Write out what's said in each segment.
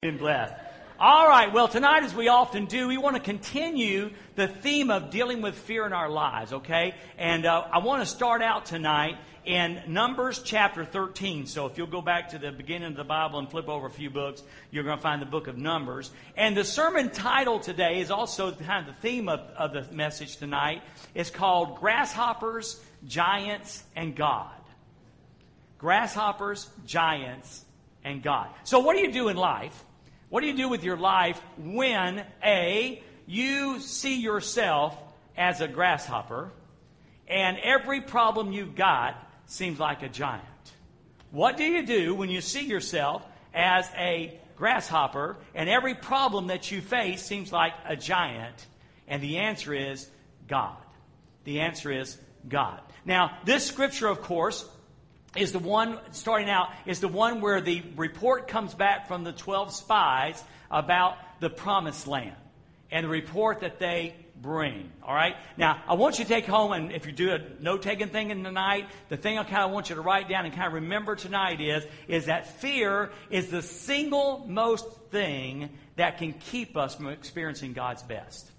Been blessed. All right, well, tonight, as we often do, we want to continue the theme of dealing with fear in our lives, okay? And uh, I want to start out tonight in Numbers chapter 13. So if you'll go back to the beginning of the Bible and flip over a few books, you're going to find the book of Numbers. And the sermon title today is also kind of the theme of, of the message tonight. It's called Grasshoppers, Giants, and God. Grasshoppers, Giants, and God. So what do you do in life? What do you do with your life when, A, you see yourself as a grasshopper and every problem you've got seems like a giant? What do you do when you see yourself as a grasshopper and every problem that you face seems like a giant? And the answer is God. The answer is God. Now, this scripture, of course, is the one, starting out, is the one where the report comes back from the 12 spies about the promised land and the report that they bring. All right? Now, I want you to take home, and if you do a note taking thing in the night, the thing I kind of want you to write down and kind of remember tonight is, is that fear is the single most thing that can keep us from experiencing God's best.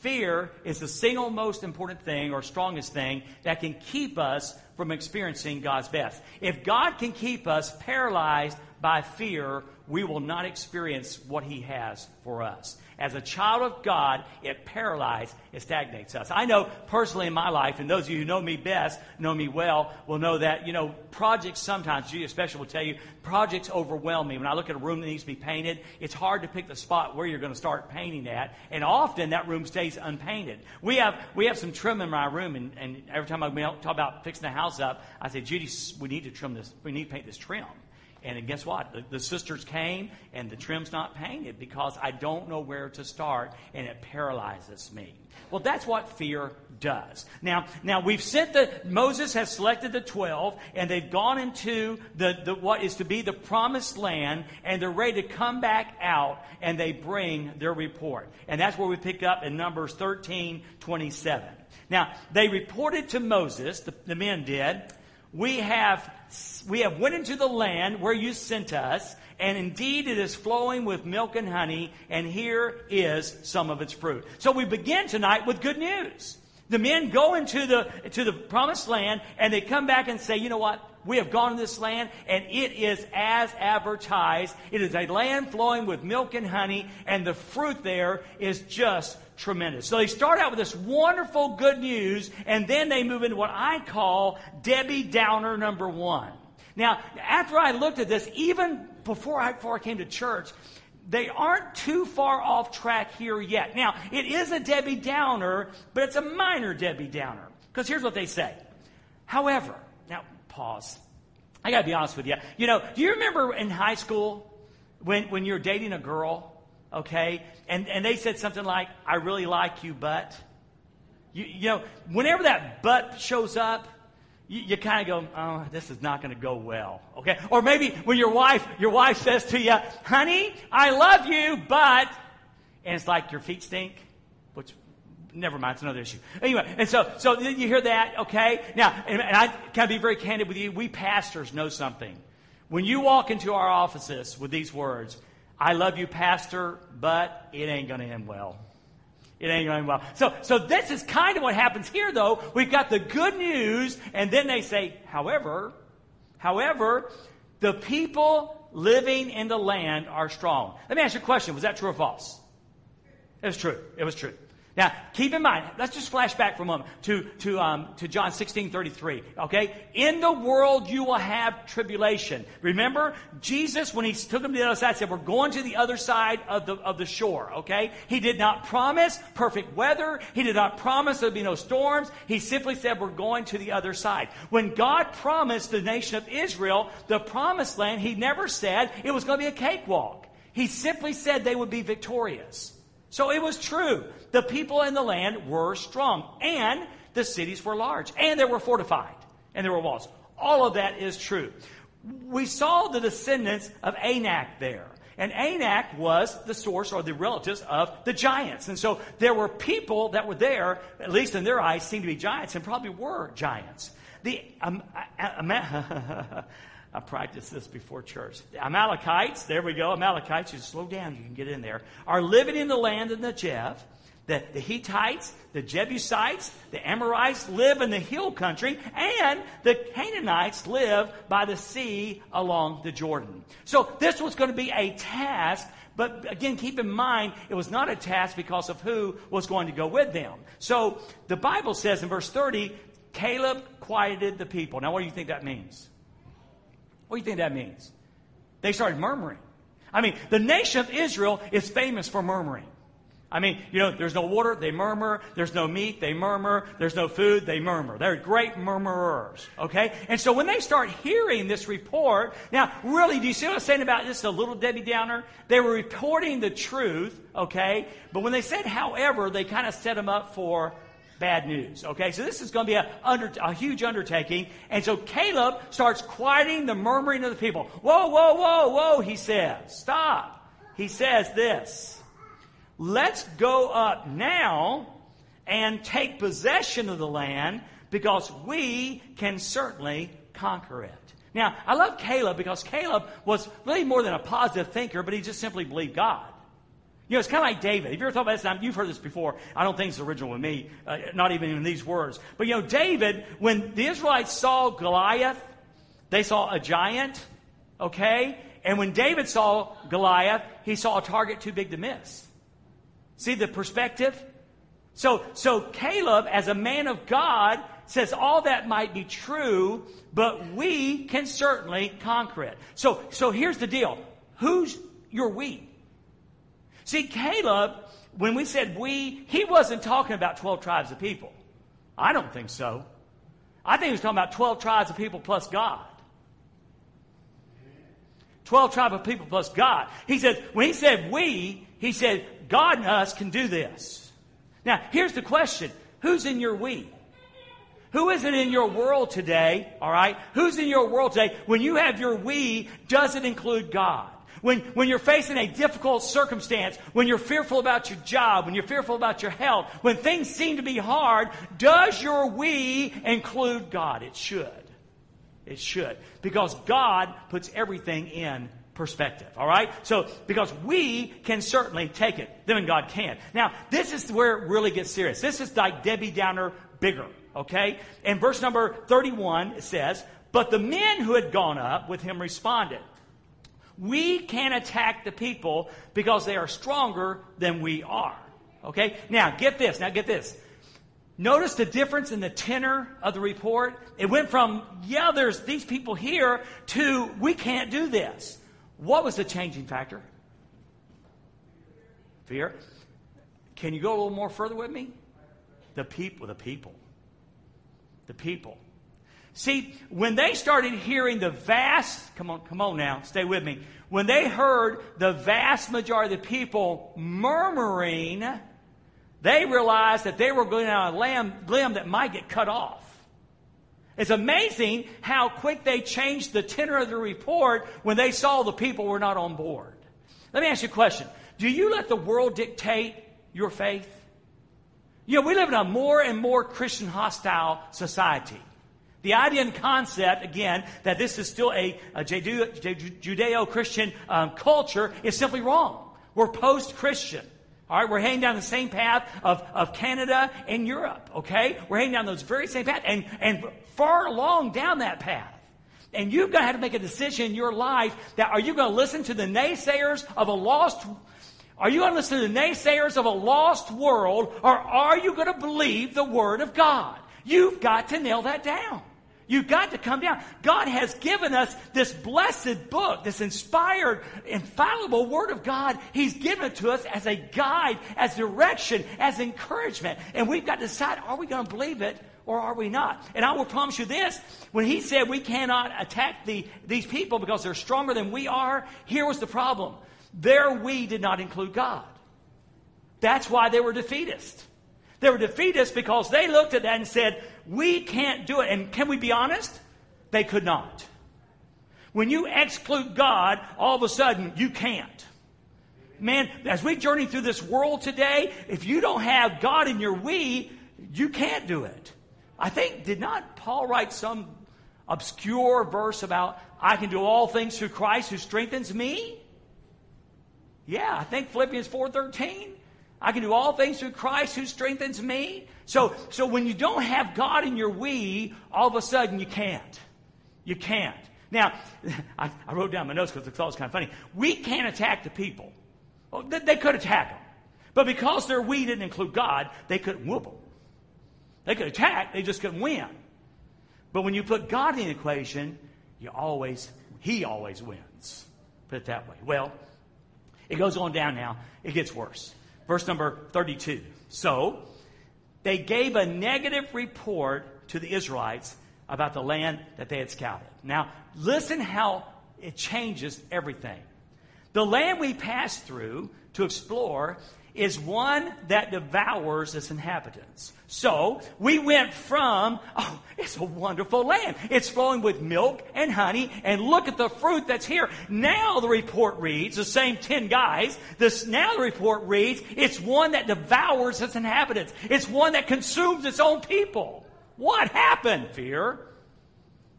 Fear is the single most important thing or strongest thing that can keep us from experiencing God's best. If God can keep us paralyzed by fear, we will not experience what He has for us. As a child of God, it paralyzes, it stagnates us. I know personally in my life, and those of you who know me best, know me well, will know that, you know, projects sometimes, Judy especially will tell you, projects overwhelm me. When I look at a room that needs to be painted, it's hard to pick the spot where you're going to start painting at, and often that room stays unpainted. We have, we have some trim in my room, and, and every time I talk about fixing the house up, I say, Judy, we need to trim this, we need to paint this trim. And guess what? The, the, sisters came and the trim's not painted because I don't know where to start and it paralyzes me. Well, that's what fear does. Now, now we've sent the, Moses has selected the 12 and they've gone into the, the, what is to be the promised land and they're ready to come back out and they bring their report. And that's where we pick up in Numbers 13, 27. Now, they reported to Moses, the, the men did, we have, we have went into the land where you sent us, and indeed it is flowing with milk and honey, and here is some of its fruit. So we begin tonight with good news. The men go into the, to the promised land, and they come back and say, you know what? We have gone to this land, and it is as advertised. It is a land flowing with milk and honey, and the fruit there is just tremendous. So they start out with this wonderful good news, and then they move into what I call Debbie Downer number one. Now, after I looked at this, even before I, before I came to church, they aren't too far off track here yet. Now, it is a Debbie Downer, but it's a minor Debbie Downer. Because here's what they say. However, pause. I gotta be honest with you. You know, do you remember in high school when, when you're dating a girl okay? And, and they said something like, I really like you, but. You, you know, whenever that but shows up, you, you kind of go, oh, this is not going to go well, okay? Or maybe when your wife, your wife says to you, honey, I love you, but, and it's like your feet stink, never mind, it's another issue. Anyway, and so, so you hear that, okay? Now, and, and I can be very candid with you. We pastors know something. When you walk into our offices with these words, I love you, Pastor, but it ain't going to end well. It ain't going well. So, so this is kind of what happens here, though. We've got the good news, and then they say, however, however, the people living in the land are strong. Let me ask you a question. Was that true or false? It was true. It was true. Now, keep in mind, let's just flash back for a moment to, to, um, to John 16, 33. Okay? In the world you will have tribulation. Remember, Jesus, when he took them to the other side, said, we're going to the other side of the, of the shore. Okay? He did not promise perfect weather. He did not promise there'd be no storms. He simply said, we're going to the other side. When God promised the nation of Israel the promised land, he never said it was going to be a cakewalk. He simply said they would be victorious. So it was true. The people in the land were strong, and the cities were large, and they were fortified, and there were walls. All of that is true. We saw the descendants of Anak there. And Anak was the source or the relatives of the giants. And so there were people that were there, at least in their eyes, seemed to be giants and probably were giants. The um, I practiced this before church. The Amalekites, there we go. Amalekites, you slow down, you can get in there, are living in the land of Negev. The, the Hittites, the Jebusites, the Amorites live in the hill country, and the Canaanites live by the sea along the Jordan. So this was going to be a task, but again, keep in mind, it was not a task because of who was going to go with them. So the Bible says in verse 30, Caleb quieted the people. Now, what do you think that means? What do you think that means? They started murmuring. I mean, the nation of Israel is famous for murmuring. I mean, you know, there's no water, they murmur. There's no meat, they murmur. There's no food, they murmur. They're great murmurers, okay? And so when they start hearing this report, now, really, do you see what I'm saying about this, little Debbie Downer? They were reporting the truth, okay? But when they said, however, they kind of set them up for bad news. Okay, so this is going to be a, under, a huge undertaking. And so Caleb starts quieting the murmuring of the people. Whoa, whoa, whoa, whoa, he says. Stop. He says this. Let's go up now and take possession of the land because we can certainly conquer it. Now, I love Caleb because Caleb was really more than a positive thinker, but he just simply believed God. You know, it's kind of like David. If you ever thought about this, you've heard this before. I don't think it's original with me, uh, not even in these words. But you know, David, when the Israelites saw Goliath, they saw a giant, okay? And when David saw Goliath, he saw a target too big to miss. See the perspective? So, so Caleb, as a man of God, says all that might be true, but we can certainly conquer it. So, so here's the deal. Who's your we? See, Caleb, when we said we, he wasn't talking about 12 tribes of people. I don't think so. I think he was talking about 12 tribes of people plus God. 12 tribes of people plus God. He said, when he said we, he said, God and us can do this. Now, here's the question Who's in your we? Who is it in your world today? All right? Who's in your world today? When you have your we, does it include God? When, when you're facing a difficult circumstance, when you're fearful about your job, when you're fearful about your health, when things seem to be hard, does your we include God? It should. It should. Because God puts everything in perspective. All right? So, because we can certainly take it, them and God can. Now, this is where it really gets serious. This is like Debbie Downer bigger. Okay? In verse number 31, it says, But the men who had gone up with him responded, We can attack the people because they are stronger than we are. Okay? Now, get this. Now, get this. Notice the difference in the tenor of the report. It went from, yeah, there's these people here, to, we can't do this. What was the changing factor? Fear. Can you go a little more further with me? The people, the people. The people. See, when they started hearing the vast, come on, come on now, stay with me. When they heard the vast majority of the people murmuring, they realized that they were going on a limb, limb that might get cut off. It's amazing how quick they changed the tenor of the report when they saw the people were not on board. Let me ask you a question. Do you let the world dictate your faith? You know, we live in a more and more Christian hostile society. The idea and concept, again, that this is still a, a Judeo Christian um, culture is simply wrong. We're post Christian. All right, we're heading down the same path of, of Canada and Europe, okay? We're heading down those very same path and, and far along down that path. And you've got to have to make a decision in your life that are you going to listen to the naysayers of a lost are you going to listen to the naysayers of a lost world or are you going to believe the word of God? You've got to nail that down. You've got to come down. God has given us this blessed book, this inspired, infallible Word of God. He's given it to us as a guide, as direction, as encouragement. And we've got to decide are we going to believe it or are we not? And I will promise you this when He said we cannot attack the, these people because they're stronger than we are, here was the problem. Their we did not include God. That's why they were defeatist. They were defeatist because they looked at that and said, we can't do it. And can we be honest? They could not. When you exclude God, all of a sudden you can't. Man, as we journey through this world today, if you don't have God in your we, you can't do it. I think, did not Paul write some obscure verse about I can do all things through Christ who strengthens me? Yeah, I think Philippians 4:13. I can do all things through Christ who strengthens me. So, so when you don't have God in your we, all of a sudden you can't. You can't. Now, I, I wrote down my notes because I thought was kind of funny. We can't attack the people. Well, they, they could attack them. But because their we didn't include God, they couldn't whoop them. They could attack, they just couldn't win. But when you put God in the equation, you always, He always wins. Put it that way. Well, it goes on down now. It gets worse. Verse number 32. So, they gave a negative report to the Israelites about the land that they had scouted. Now, listen how it changes everything. The land we passed through to explore is one that devours its inhabitants. So we went from, oh, it's a wonderful land. It's flowing with milk and honey, and look at the fruit that's here. Now the report reads, the same 10 guys, this, now the report reads, it's one that devours its inhabitants. It's one that consumes its own people. What happened, fear?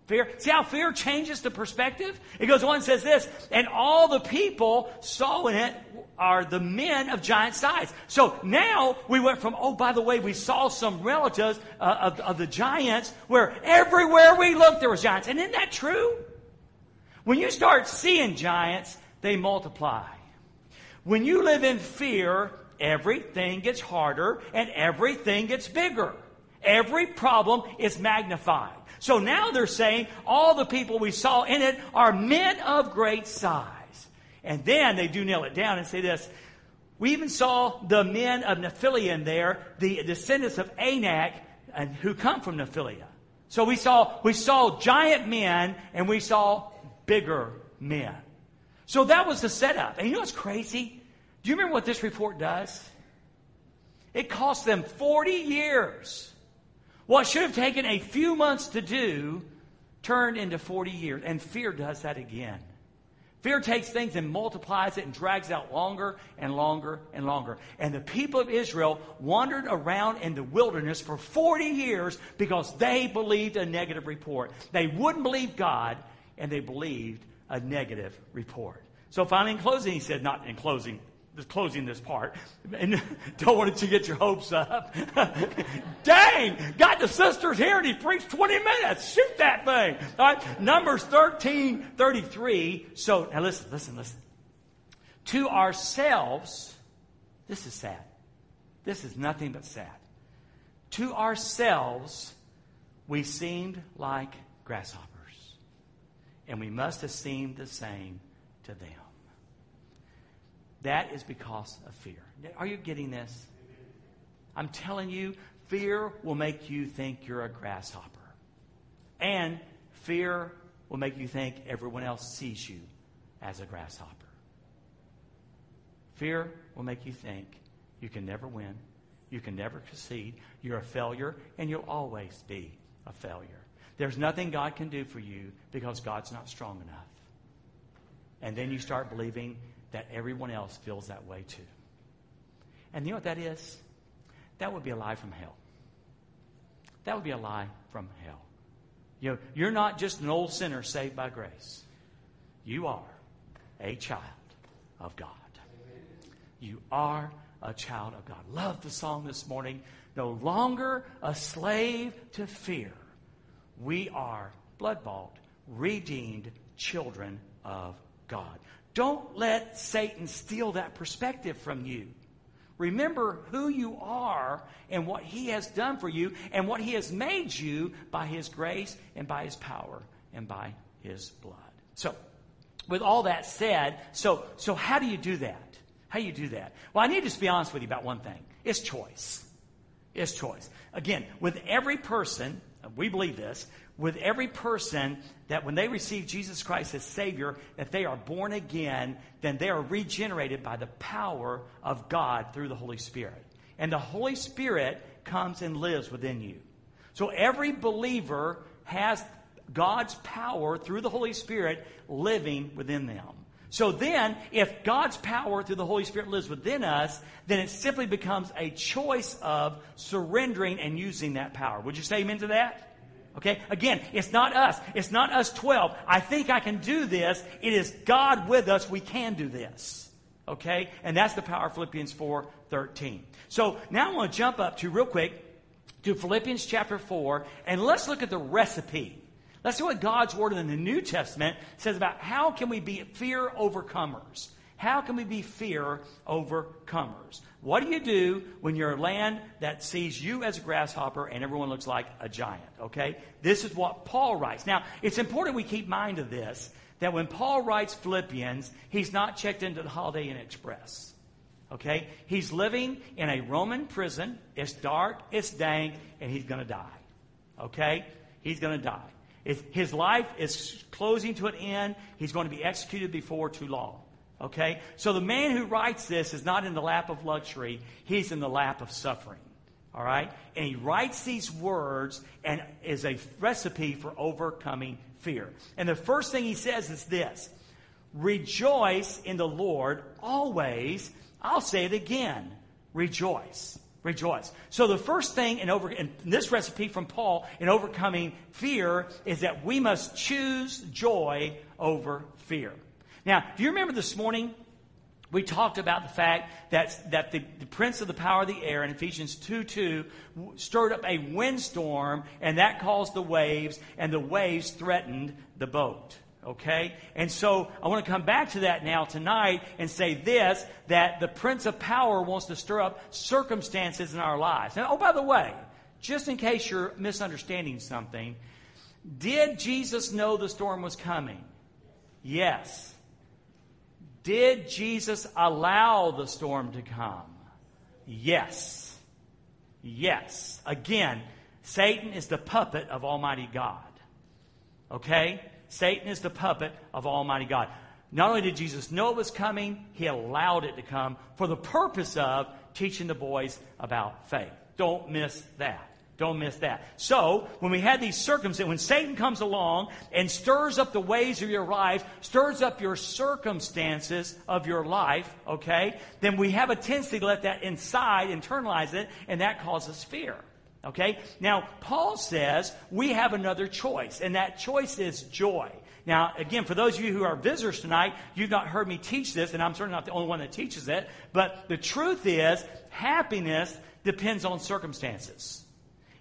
Fear. See how fear changes the perspective? It goes on and says this, and all the people saw in it are the men of giant size. So now we went from, oh, by the way, we saw some relatives uh, of, of the giants where everywhere we looked there was giants. And isn't that true? When you start seeing giants, they multiply. When you live in fear, everything gets harder and everything gets bigger. Every problem is magnified. So now they're saying all the people we saw in it are men of great size. And then they do nail it down and say this. We even saw the men of Nephilim there, the descendants of Anak, and who come from Nephilim. So we saw, we saw giant men and we saw bigger men. So that was the setup. And you know what's crazy? Do you remember what this report does? It cost them 40 years. What should have taken a few months to do turned into 40 years. And fear does that again. Fear takes things and multiplies it and drags out longer and longer and longer. And the people of Israel wandered around in the wilderness for 40 years because they believed a negative report. They wouldn't believe God and they believed a negative report. So finally, in closing, he said, not in closing, closing this part, and don't want you to get your hopes up. Dang, got the sisters here and he preached 20 minutes. Shoot that thing. All right, Numbers 13, 33. So now listen, listen, listen. To ourselves, this is sad. This is nothing but sad. To ourselves, we seemed like grasshoppers, and we must have seemed the same to them. That is because of fear. Are you getting this? I'm telling you, fear will make you think you're a grasshopper. And fear will make you think everyone else sees you as a grasshopper. Fear will make you think you can never win, you can never succeed, you're a failure, and you'll always be a failure. There's nothing God can do for you because God's not strong enough. And then you start believing that everyone else feels that way too. And you know what that is? That would be a lie from hell. That would be a lie from hell. You know, you're not just an old sinner saved by grace. You are a child of God. You are a child of God. Love the song this morning. No longer a slave to fear. We are blood bought, redeemed children of God. Don't let Satan steal that perspective from you. Remember who you are and what he has done for you and what he has made you by his grace and by his power and by his blood. So, with all that said, so, so how do you do that? How do you do that? Well, I need to just be honest with you about one thing. It's choice. It's choice. Again, with every person, we believe this, with every person that when they receive Jesus Christ as Savior, that they are born again, then they are regenerated by the power of God through the Holy Spirit. And the Holy Spirit comes and lives within you. So every believer has God's power through the Holy Spirit living within them. So then, if God's power through the Holy Spirit lives within us, then it simply becomes a choice of surrendering and using that power. Would you say amen to that? Okay? Again, it's not us. It's not us 12. I think I can do this. It is God with us. We can do this. Okay? And that's the power of Philippians 4 13. So now I want to jump up to real quick to Philippians chapter 4 and let's look at the recipe. Let's see what God's word in the New Testament says about how can we be fear overcomers. How can we be fear overcomers? What do you do when you're a land that sees you as a grasshopper and everyone looks like a giant? Okay? This is what Paul writes. Now, it's important we keep mind of this that when Paul writes Philippians, he's not checked into the Holiday Inn Express. Okay? He's living in a Roman prison. It's dark, it's dank, and he's going to die. Okay? He's going to die. His life is closing to an end. He's going to be executed before too long. Okay? So the man who writes this is not in the lap of luxury, he's in the lap of suffering. All right? And he writes these words and is a recipe for overcoming fear. And the first thing he says is this Rejoice in the Lord always. I'll say it again. Rejoice. Rejoice. So the first thing in over in this recipe from Paul in overcoming fear is that we must choose joy over fear. Now, do you remember this morning we talked about the fact that, that the, the, prince of the power of the air in Ephesians 2 2 stirred up a windstorm, and that caused the waves, and the waves threatened the boat. Okay? And so I want to come back to that now tonight and say this that the prince of power wants to stir up circumstances in our lives. And oh, by the way, just in case you're misunderstanding something, did Jesus know the storm was coming? Yes. Did Jesus allow the storm to come? Yes. Yes. Again, Satan is the puppet of Almighty God. Okay? Satan is the puppet of Almighty God. Not only did Jesus know it was coming, he allowed it to come for the purpose of teaching the boys about faith. Don't miss that. Don't miss that. So, when we had these circumstances, when Satan comes along and stirs up the ways of your life, stirs up your circumstances of your life, okay, then we have a tendency to let that inside, internalize it, and that causes fear. Okay? Now, Paul says we have another choice, and that choice is joy. Now, again, for those of you who are visitors tonight, you've not heard me teach this, and I'm certainly not the only one that teaches it, but the truth is, happiness depends on circumstances.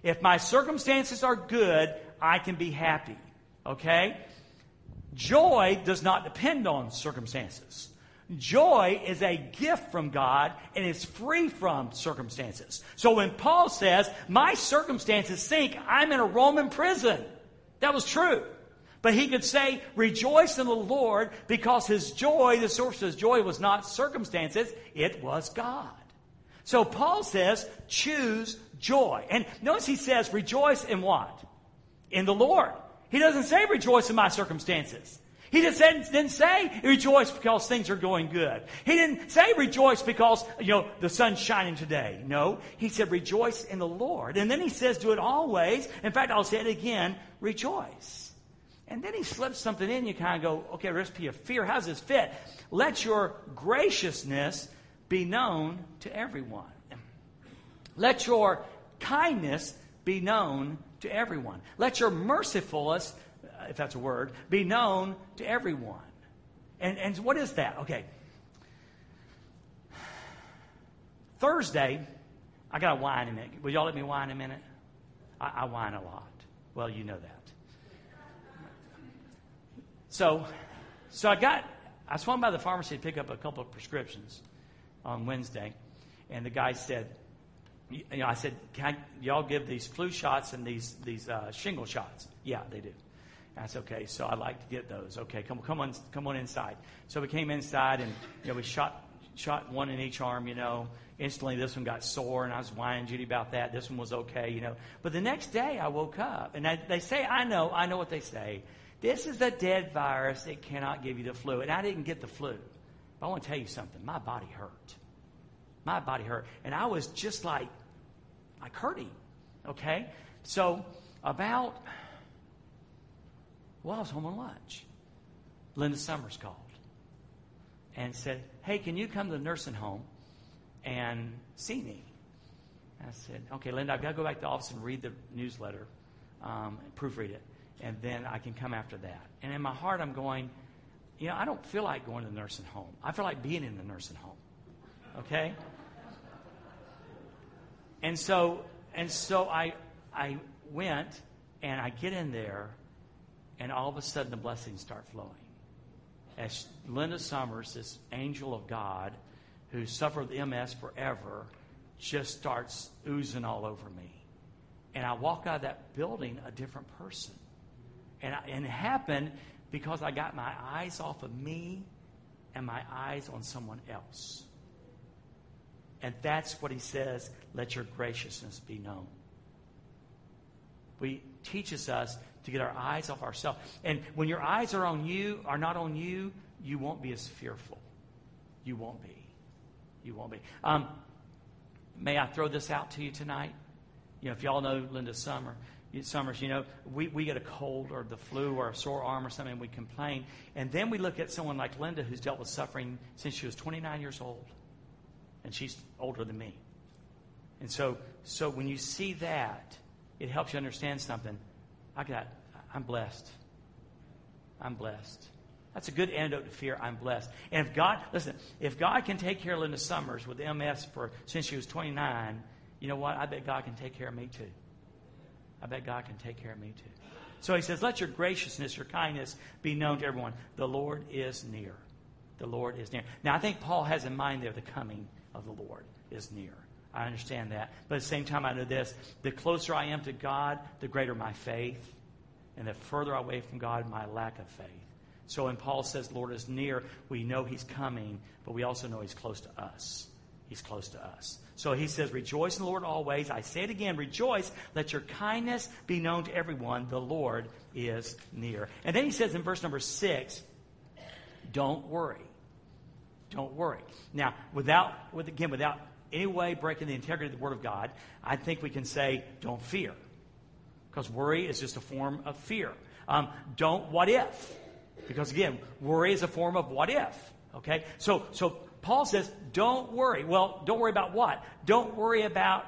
If my circumstances are good, I can be happy. Okay? Joy does not depend on circumstances. Joy is a gift from God and is free from circumstances. So when Paul says, My circumstances sink, I'm in a Roman prison. That was true. But he could say, Rejoice in the Lord because his joy, the source of his joy, was not circumstances, it was God. So Paul says, choose joy. And notice he says, rejoice in what? In the Lord. He doesn't say rejoice in my circumstances. He didn't, didn't say rejoice because things are going good. He didn't say rejoice because, you know, the sun's shining today. No. He said rejoice in the Lord. And then he says do it always. In fact, I'll say it again, rejoice. And then he slips something in. You kind of go, okay, recipe of fear. How does this fit? Let your graciousness be known to everyone. Let your kindness be known to everyone. Let your mercifulness, if that's a word, be known to everyone. And, and what is that? Okay. Thursday, I got to whine a minute. Will y'all let me whine a minute? I, I whine a lot. Well, you know that. So, so I got, I swung by the pharmacy to pick up a couple of prescriptions on Wednesday, and the guy said, you know, I said, "Can I, y'all give these flu shots and these these uh, shingle shots?" Yeah, they do. That's okay. So I'd like to get those. Okay, come come on come on inside. So we came inside and you know we shot shot one in each arm. You know, instantly this one got sore and I was whining Judy about that. This one was okay. You know, but the next day I woke up and I, they say I know I know what they say. This is a dead virus. It cannot give you the flu, and I didn't get the flu. But I want to tell you something. My body hurt. My body hurt. And I was just like, like hurting. Okay? So, about, well, I was home on lunch. Linda Summers called and said, Hey, can you come to the nursing home and see me? I said, Okay, Linda, I've got to go back to the office and read the newsletter. um, proofread it, and then I can come after that. And in my heart, I'm going, you know, I don't feel like going to the nursing home. I feel like being in the nursing home. Okay? And so, and so I, I went and I get in there, and all of a sudden the blessings start flowing. As Linda Summers, this angel of God who suffered MS forever, just starts oozing all over me. And I walk out of that building a different person. And, I, and it happened because I got my eyes off of me and my eyes on someone else. And that's what he says let your graciousness be known. He teaches us to get our eyes off ourselves. And when your eyes are on you, are not on you, you won't be as fearful. You won't be. You won't be. Um, may I throw this out to you tonight? You know, if y'all know Linda Summer, Summers, you know, we, we get a cold or the flu or a sore arm or something, and we complain. And then we look at someone like Linda who's dealt with suffering since she was 29 years old. And she's older than me. And so, so when you see that, it helps you understand something. I got, I'm blessed. I'm blessed. That's a good antidote to fear. I'm blessed. And if God, listen, if God can take care of Linda Summers with MS for since she was 29, you know what? I bet God can take care of me too. I bet God can take care of me too. So he says, Let your graciousness, your kindness be known to everyone. The Lord is near. The Lord is near. Now, I think Paul has in mind there the coming of the Lord is near. I understand that. But at the same time, I know this the closer I am to God, the greater my faith. And the further away from God, my lack of faith. So when Paul says, Lord is near, we know he's coming, but we also know he's close to us. He's close to us. So he says, Rejoice in the Lord always. I say it again, rejoice. Let your kindness be known to everyone. The Lord is near. And then he says in verse number six, Don't worry. Don't worry. Now, without, with, again, without any way breaking the integrity of the Word of God, I think we can say, Don't fear. Because worry is just a form of fear. Um, don't what if. Because again, worry is a form of what if. Okay? So, so Paul says, don't worry. Well, don't worry about what? Don't worry about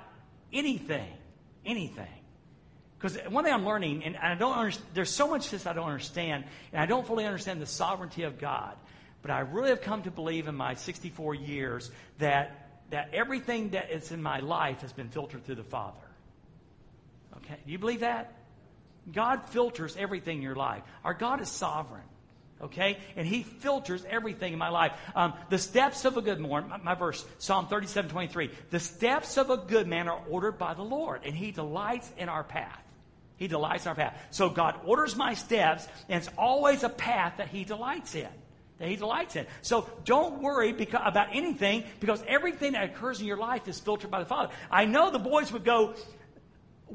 anything. Anything. Because one thing I'm learning, and I don't understand, there's so much this I don't understand, and I don't fully understand the sovereignty of God. But I really have come to believe in my 64 years that, that everything that is in my life has been filtered through the Father. Okay? Do you believe that? God filters everything in your life. Our God is sovereign okay? And he filters everything in my life. Um, the steps of a good man, my, my, verse, Psalm 37, 23. The steps of a good man are ordered by the Lord, and he delights in our path. He delights in our path. So God orders my steps, and it's always a path that he delights in. He delights in. So don't worry because, about anything because everything that occurs in your life is filtered by the Father. I know the boys would go,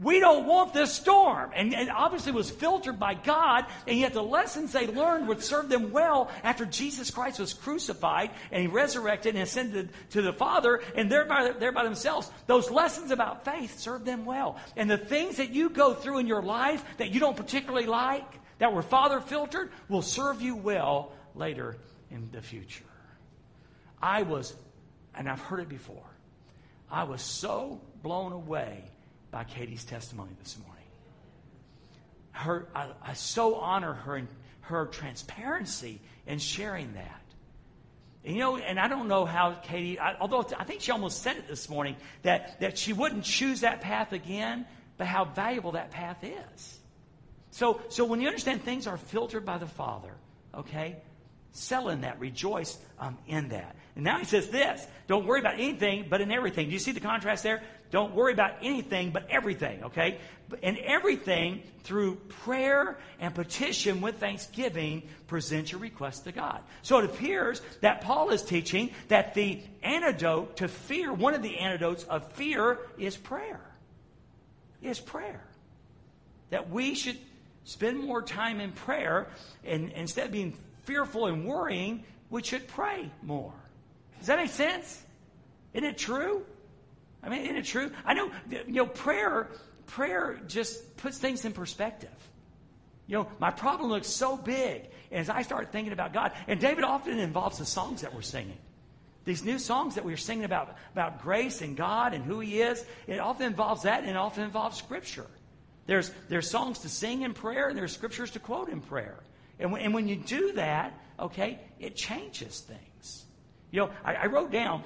we don't want this storm. And, and obviously was filtered by God, and yet the lessons they learned would serve them well after Jesus Christ was crucified and he resurrected and ascended to the Father, and they're by, they're by themselves. Those lessons about faith serve them well. And the things that you go through in your life that you don't particularly like, that were Father filtered, will serve you well later in the future. I was, and I've heard it before, I was so blown away by Katie's testimony this morning. Her, I, I so honor her and her transparency in sharing that. You know, and I don't know how Katie, I, although I think she almost said it this morning, that, that she wouldn't choose that path again, but how valuable that path is. So, so when you understand things are filtered by the Father, okay, Sell in that. Rejoice um, in that. And now he says this don't worry about anything, but in everything. Do you see the contrast there? Don't worry about anything, but everything, okay? In everything, through prayer and petition with thanksgiving, present your request to God. So it appears that Paul is teaching that the antidote to fear, one of the antidotes of fear, is prayer. Is prayer. That we should spend more time in prayer and instead of being fearful and worrying, we should pray more. Does that make sense? Isn't it true? I mean, isn't it true? I know, you know, prayer, prayer just puts things in perspective. You know, my problem looks so big. As I start thinking about God, and David often involves the songs that we're singing. These new songs that we're singing about, about grace and God and who He is, it often involves that and it often involves Scripture. There's, there's songs to sing in prayer, and there's scriptures to quote in prayer. And when, and when you do that, okay, it changes things. You know, I, I wrote down,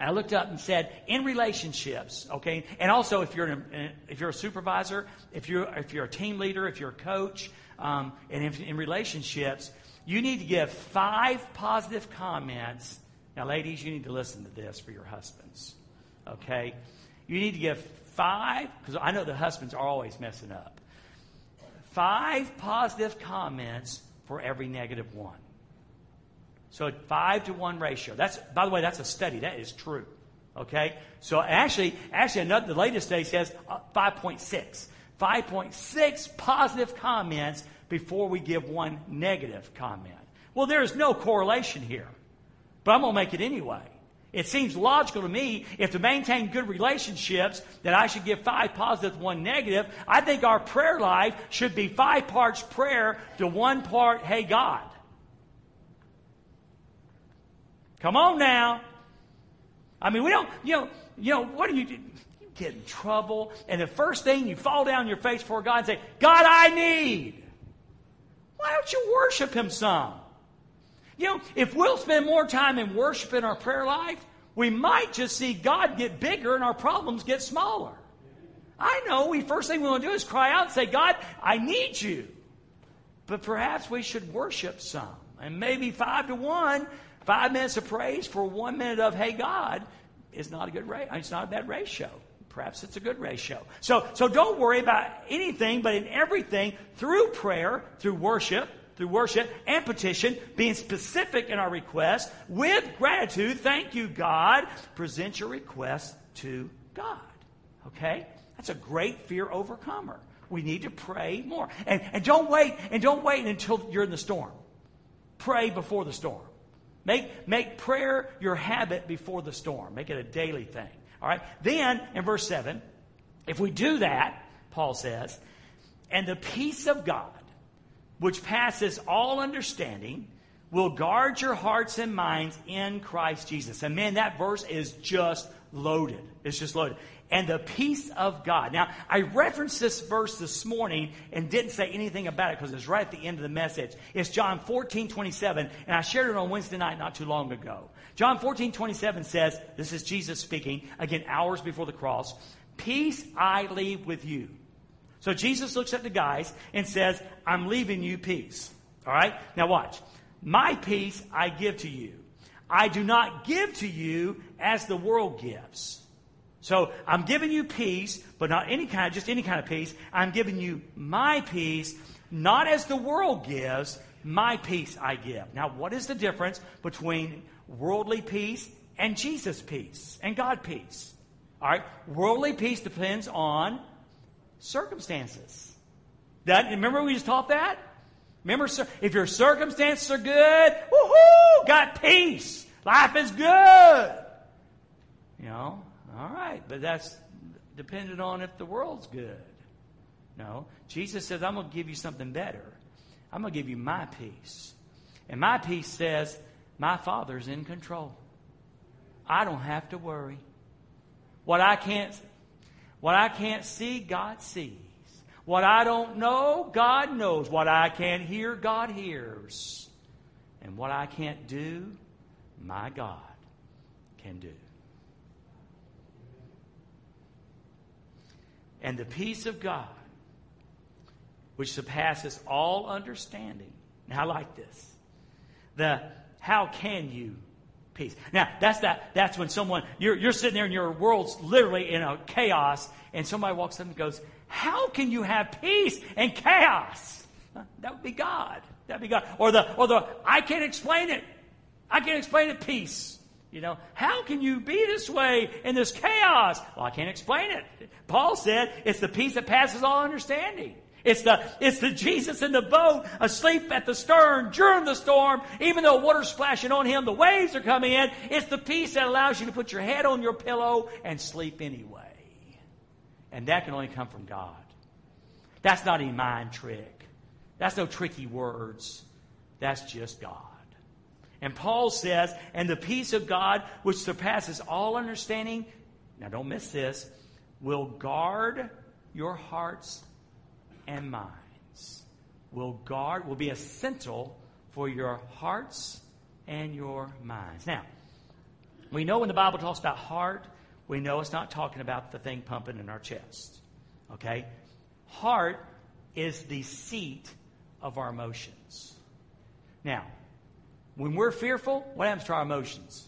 I looked up and said, in relationships, okay, and also if you're an, if you're a supervisor, if you're if you're a team leader, if you're a coach, um, and if, in relationships, you need to give five positive comments. Now, ladies, you need to listen to this for your husbands, okay? You need to give five, because I know the husbands are always messing up. Five positive comments for every negative one. So five to one ratio. That's by the way, that's a study. That is true. Okay? So actually, actually another, the latest study says uh, 5.6. 5.6 positive comments before we give one negative comment. Well, there is no correlation here. But I'm to make it anyway. It seems logical to me if to maintain good relationships that I should give five positive, one negative. I think our prayer life should be five parts prayer to one part, hey God. Come on now. I mean, we don't, you know, you know, what do you? You get in trouble, and the first thing you fall down your face before God and say, God, I need. Why don't you worship Him some? You know, if we'll spend more time in worship in our prayer life, we might just see God get bigger and our problems get smaller. I know we first thing we want to do is cry out and say, God, I need you. But perhaps we should worship some. And maybe five to one, Five minutes of praise for one minute of, hey, God, is not a good ratio. It's not a bad ratio. Perhaps it's a good ratio. So, so don't worry about anything, but in everything, through prayer, through worship, through worship and petition, being specific in our request, with gratitude, thank you, God, present your request to God. Okay? That's a great fear overcomer. We need to pray more. And, and don't wait, and don't wait until you're in the storm. Pray before the storm. Make, make prayer your habit before the storm. Make it a daily thing. All right? Then, in verse 7, if we do that, Paul says, and the peace of God, which passes all understanding, will guard your hearts and minds in Christ Jesus. And man, that verse is just loaded. It's just loaded and the peace of God. Now, I referenced this verse this morning and didn't say anything about it because it's right at the end of the message. It's John 14, 27, and I shared it on Wednesday night not too long ago. John 14, 27 says, this is Jesus speaking, again, hours before the cross, Peace I leave with you. So Jesus looks at the guys and says, I'm leaving you peace. All right? Now watch. My peace I give to you. I do not give to you as the world gives. So I'm giving you peace, but not any kind, just any kind of peace. I'm giving you my peace, not as the world gives, my peace I give. Now, what is the difference between worldly peace and Jesus' peace and God peace? All right, worldly peace depends on circumstances. That remember we just taught that. Remember, if your circumstances are good, woohoo, got peace. Life is good. You know, all right, but that's dependent on if the world's good. No. Jesus says, I'm going to give you something better. I'm going to give you my peace. And my peace says, my Father's in control. I don't have to worry. What I can't, what I can't see, God sees. What I don't know, God knows. What I can't hear, God hears. And what I can't do, my God can do. and the peace of God, which surpasses all understanding. Now, I like this. The how can you peace? Now, that's that. That's when someone you're you're sitting there and your world's literally in a chaos, and somebody walks up and goes, "How can you have peace and chaos?" That would be God. That'd be God. Or the or the I can't explain it. I can't explain it. Peace. You know, how can you be this way in this chaos? Well, I can't explain it. Paul said it's the peace that passes all understanding. It's the, it's the Jesus in the boat, asleep at the stern during the storm, even though water's splashing on him, the waves are coming in. It's the peace that allows you to put your head on your pillow and sleep anyway. And that can only come from God. That's not a mind trick. That's no tricky words. That's just God. And Paul says, and the peace of God, which surpasses all understanding, now don't miss this, will guard your hearts and minds will guard, will be essential for your hearts and your minds. Now, we know when the Bible talks about heart, we know it's not talking about the thing pumping in our chest. Okay? Heart is the seat of our emotions. Now, when we're fearful, what happens to our emotions?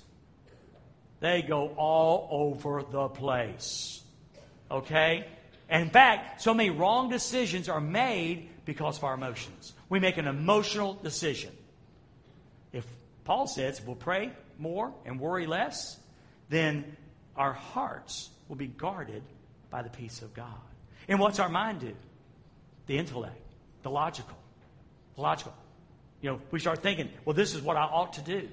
They go all over the place. Okay? And in fact, so many wrong decisions are made because of our emotions. We make an emotional decision. If Paul says we'll pray more and worry less, then our hearts will be guarded by the peace of God. And what's our mind do? The intellect, the logical. The logical. You know, we start thinking, well, this is what I ought to do.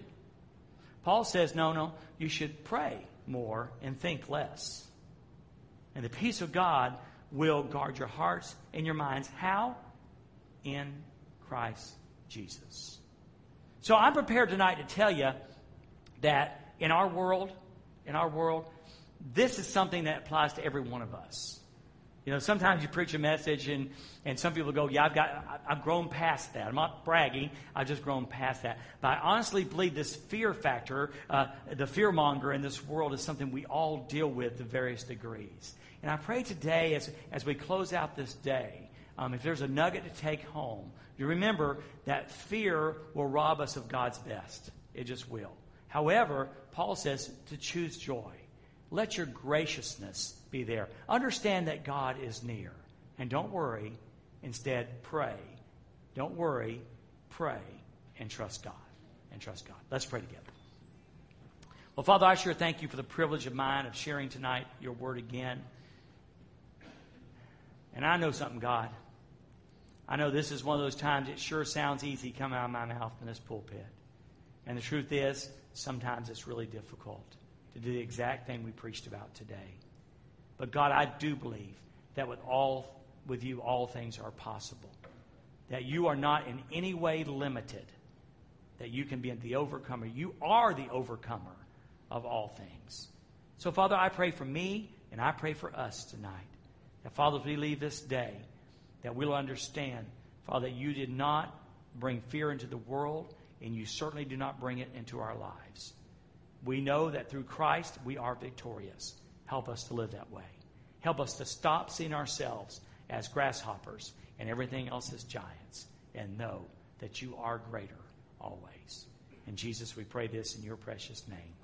Paul says, no, no, you should pray more and think less. And the peace of God will guard your hearts and your minds. How? In Christ Jesus. So I'm prepared tonight to tell you that in our world, in our world, this is something that applies to every one of us. You know, sometimes you preach a message and, and some people go, yeah, I've got, I've grown past that. I'm not bragging. I've just grown past that. But I honestly believe this fear factor, uh, the fear monger in this world is something we all deal with to various degrees. And I pray today as, as we close out this day, um, if there's a nugget to take home, you remember that fear will rob us of God's best. It just will. However, Paul says to choose joy. Let your graciousness be there. Understand that God is near. And don't worry. Instead, pray. Don't worry. Pray and trust God. And trust God. Let's pray together. Well, Father, I sure thank you for the privilege of mine of sharing tonight your word again. And I know something, God. I know this is one of those times it sure sounds easy coming out of my mouth in this pulpit. And the truth is, sometimes it's really difficult to do the exact thing we preached about today. But God, I do believe that with all with you all things are possible. That you are not in any way limited. That you can be the overcomer. You are the overcomer of all things. So, Father, I pray for me and I pray for us tonight. Father, as we leave this day, that we'll understand, Father, that you did not bring fear into the world, and you certainly do not bring it into our lives. We know that through Christ we are victorious. Help us to live that way. Help us to stop seeing ourselves as grasshoppers and everything else as giants and know that you are greater always. In Jesus, we pray this in your precious name.